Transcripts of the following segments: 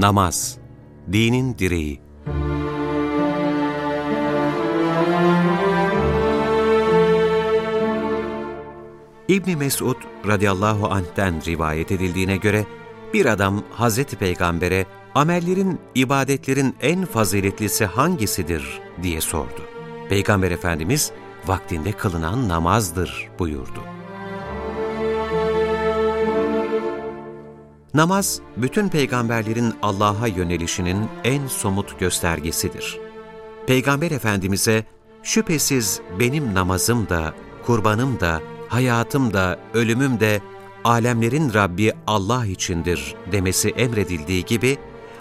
Namaz, dinin direği. İbni Mesud radıyallahu anh'ten rivayet edildiğine göre bir adam Hazreti Peygamber'e amellerin, ibadetlerin en faziletlisi hangisidir diye sordu. Peygamber Efendimiz vaktinde kılınan namazdır buyurdu. Namaz, bütün peygamberlerin Allah'a yönelişinin en somut göstergesidir. Peygamber Efendimiz'e, şüphesiz benim namazım da, kurbanım da, hayatım da, ölümüm de, alemlerin Rabbi Allah içindir demesi emredildiği gibi,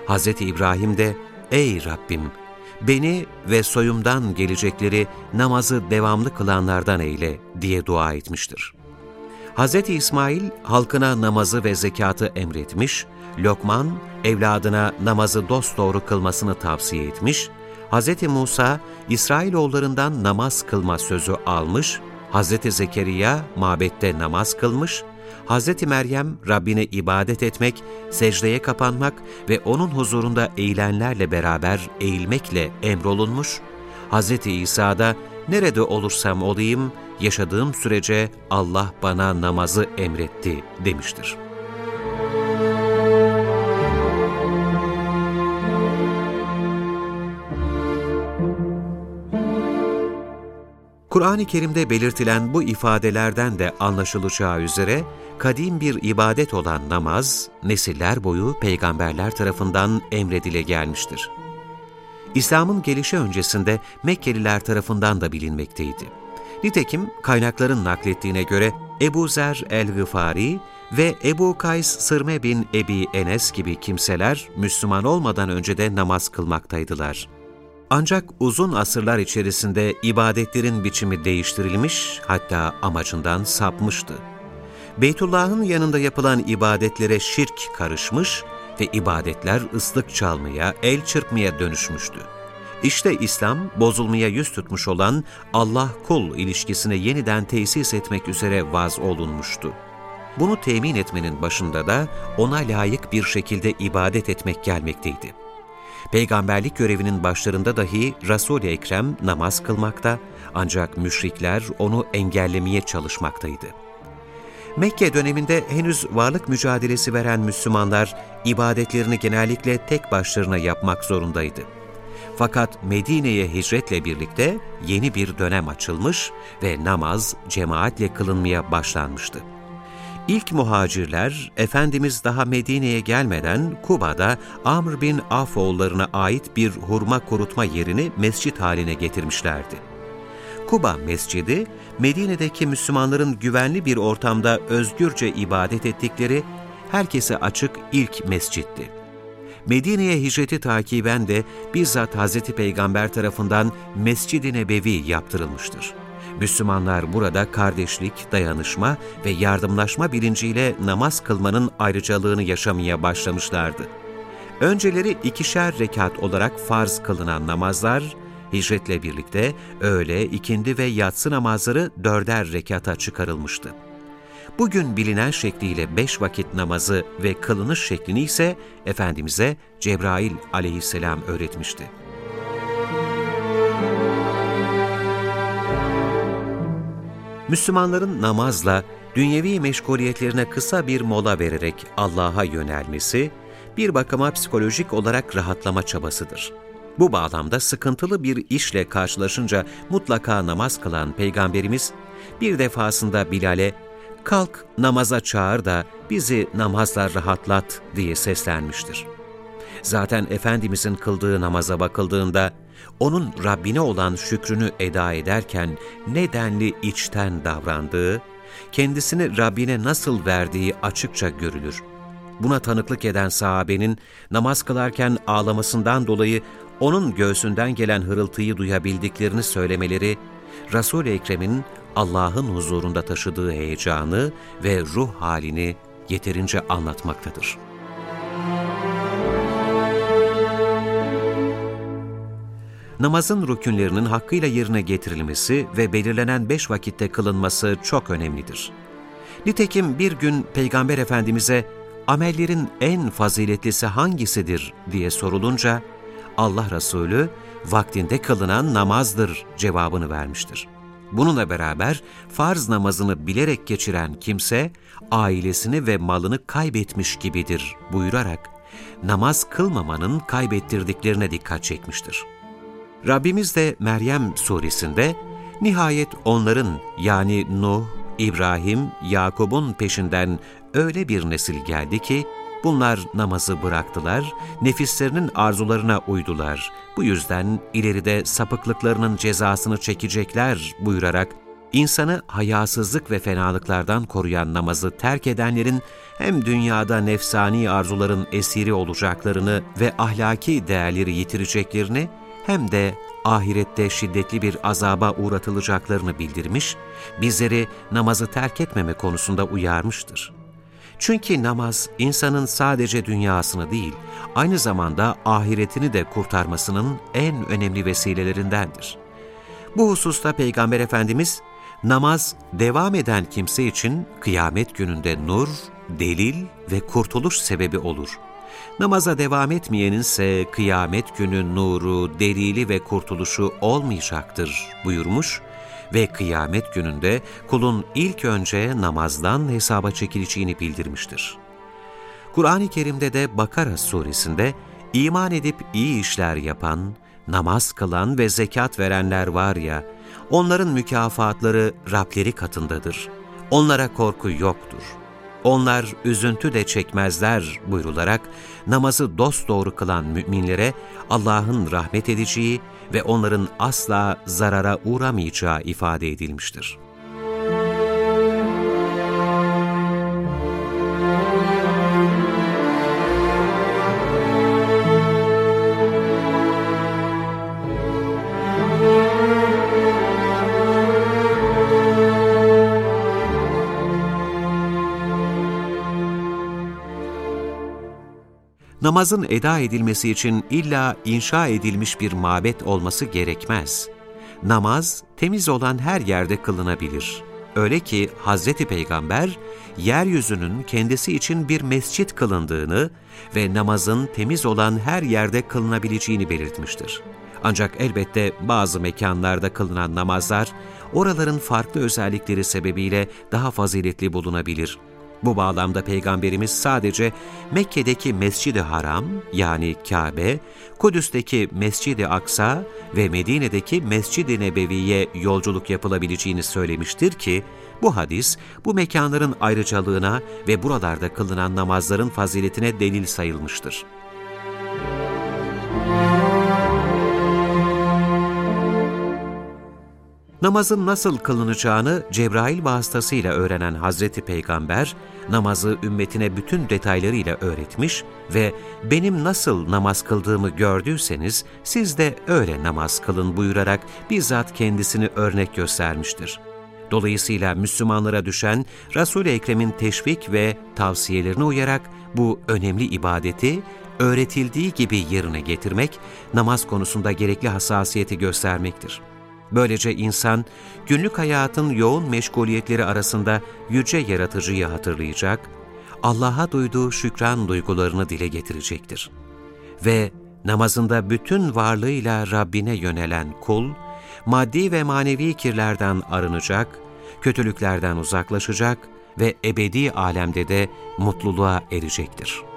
Hz. İbrahim de, ey Rabbim, beni ve soyumdan gelecekleri namazı devamlı kılanlardan eyle diye dua etmiştir. Hz. İsmail halkına namazı ve zekatı emretmiş, Lokman evladına namazı dosdoğru kılmasını tavsiye etmiş, Hz. Musa İsrailoğullarından namaz kılma sözü almış, Hz. Zekeriya mabette namaz kılmış, Hz. Meryem Rabbine ibadet etmek, secdeye kapanmak ve O'nun huzurunda eğilenlerle beraber eğilmekle emrolunmuş, Hz. İsa da nerede olursam olayım, yaşadığım sürece Allah bana namazı emretti demiştir. Kur'an-ı Kerim'de belirtilen bu ifadelerden de anlaşılacağı üzere, kadim bir ibadet olan namaz, nesiller boyu peygamberler tarafından emredile gelmiştir. İslam'ın gelişi öncesinde Mekkeliler tarafından da bilinmekteydi. Nitekim kaynakların naklettiğine göre Ebu Zer el-Gıfari ve Ebu Kays Sırme bin Ebi Enes gibi kimseler Müslüman olmadan önce de namaz kılmaktaydılar. Ancak uzun asırlar içerisinde ibadetlerin biçimi değiştirilmiş, hatta amacından sapmıştı. Beytullah'ın yanında yapılan ibadetlere şirk karışmış ve ibadetler ıslık çalmaya, el çırpmaya dönüşmüştü. İşte İslam, bozulmaya yüz tutmuş olan Allah-kul ilişkisine yeniden tesis etmek üzere vaz olunmuştu. Bunu temin etmenin başında da ona layık bir şekilde ibadet etmek gelmekteydi. Peygamberlik görevinin başlarında dahi Resul-i Ekrem namaz kılmakta, ancak müşrikler onu engellemeye çalışmaktaydı. Mekke döneminde henüz varlık mücadelesi veren Müslümanlar, ibadetlerini genellikle tek başlarına yapmak zorundaydı. Fakat Medine'ye hicretle birlikte yeni bir dönem açılmış ve namaz cemaatle kılınmaya başlanmıştı. İlk muhacirler, Efendimiz daha Medine'ye gelmeden Kuba'da Amr bin Af oğullarına ait bir hurma kurutma yerini mescit haline getirmişlerdi. Kuba Mescidi, Medine'deki Müslümanların güvenli bir ortamda özgürce ibadet ettikleri, herkese açık ilk mescitti. Medine'ye hicreti takiben de bizzat Hz. Peygamber tarafından Mescid-i Nebevi yaptırılmıştır. Müslümanlar burada kardeşlik, dayanışma ve yardımlaşma bilinciyle namaz kılmanın ayrıcalığını yaşamaya başlamışlardı. Önceleri ikişer rekat olarak farz kılınan namazlar, hicretle birlikte öğle, ikindi ve yatsı namazları dörder rekata çıkarılmıştı. Bugün bilinen şekliyle beş vakit namazı ve kılınış şeklini ise Efendimiz'e Cebrail aleyhisselam öğretmişti. Müslümanların namazla, dünyevi meşguliyetlerine kısa bir mola vererek Allah'a yönelmesi, bir bakıma psikolojik olarak rahatlama çabasıdır. Bu bağlamda sıkıntılı bir işle karşılaşınca mutlaka namaz kılan Peygamberimiz, bir defasında Bilal'e, kalk namaza çağır da bizi namazla rahatlat diye seslenmiştir. Zaten Efendimizin kıldığı namaza bakıldığında, onun Rabbine olan şükrünü eda ederken nedenli içten davrandığı, kendisini Rabbine nasıl verdiği açıkça görülür. Buna tanıklık eden sahabenin namaz kılarken ağlamasından dolayı onun göğsünden gelen hırıltıyı duyabildiklerini söylemeleri, Resul-i Ekrem'in Allah'ın huzurunda taşıdığı heyecanı ve ruh halini yeterince anlatmaktadır. Namazın rükünlerinin hakkıyla yerine getirilmesi ve belirlenen beş vakitte kılınması çok önemlidir. Nitekim bir gün Peygamber Efendimiz'e amellerin en faziletlisi hangisidir diye sorulunca, Allah Resulü vaktinde kılınan namazdır cevabını vermiştir. Bununla beraber farz namazını bilerek geçiren kimse ailesini ve malını kaybetmiş gibidir buyurarak namaz kılmamanın kaybettirdiklerine dikkat çekmiştir. Rabbimiz de Meryem suresinde nihayet onların yani Nuh, İbrahim, Yakub'un peşinden öyle bir nesil geldi ki bunlar namazı bıraktılar, nefislerinin arzularına uydular. Bu yüzden ileride sapıklıklarının cezasını çekecekler buyurarak insanı hayasızlık ve fenalıklardan koruyan namazı terk edenlerin hem dünyada nefsani arzuların esiri olacaklarını ve ahlaki değerleri yitireceklerini hem de ahirette şiddetli bir azaba uğratılacaklarını bildirmiş, bizleri namazı terk etmeme konusunda uyarmıştır. Çünkü namaz insanın sadece dünyasını değil, aynı zamanda ahiretini de kurtarmasının en önemli vesilelerindendir. Bu hususta Peygamber Efendimiz, namaz devam eden kimse için kıyamet gününde nur, delil ve kurtuluş sebebi olur. Namaza devam etmeyenin ise kıyamet günü nuru, delili ve kurtuluşu olmayacaktır buyurmuş ve kıyamet gününde kulun ilk önce namazdan hesaba çekileceğini bildirmiştir. Kur'an-ı Kerim'de de Bakara suresinde iman edip iyi işler yapan, namaz kılan ve zekat verenler var ya, onların mükafatları Rableri katındadır. Onlara korku yoktur. Onlar üzüntü de çekmezler buyrularak namazı dosdoğru kılan müminlere Allah'ın rahmet edeceği ve onların asla zarara uğramayacağı ifade edilmiştir. Namazın eda edilmesi için illa inşa edilmiş bir mabet olması gerekmez. Namaz, temiz olan her yerde kılınabilir. Öyle ki Hazreti Peygamber, yeryüzünün kendisi için bir mescit kılındığını ve namazın temiz olan her yerde kılınabileceğini belirtmiştir. Ancak elbette bazı mekanlarda kılınan namazlar, oraların farklı özellikleri sebebiyle daha faziletli bulunabilir. Bu bağlamda Peygamberimiz sadece Mekke'deki Mescid-i Haram yani Kabe, Kudüs'teki Mescid-i Aksa ve Medine'deki Mescid-i Nebevi'ye yolculuk yapılabileceğini söylemiştir ki, bu hadis bu mekanların ayrıcalığına ve buralarda kılınan namazların faziletine delil sayılmıştır. Namazın nasıl kılınacağını Cebrail vasıtasıyla öğrenen Hazreti Peygamber, namazı ümmetine bütün detaylarıyla öğretmiş ve benim nasıl namaz kıldığımı gördüyseniz siz de öyle namaz kılın buyurarak bizzat kendisini örnek göstermiştir. Dolayısıyla Müslümanlara düşen Resul-i Ekrem'in teşvik ve tavsiyelerine uyarak bu önemli ibadeti öğretildiği gibi yerine getirmek, namaz konusunda gerekli hassasiyeti göstermektir. Böylece insan günlük hayatın yoğun meşguliyetleri arasında yüce yaratıcıyı hatırlayacak, Allah'a duyduğu şükran duygularını dile getirecektir. Ve namazında bütün varlığıyla Rabbine yönelen kul, maddi ve manevi kirlerden arınacak, kötülüklerden uzaklaşacak ve ebedi alemde de mutluluğa erecektir.''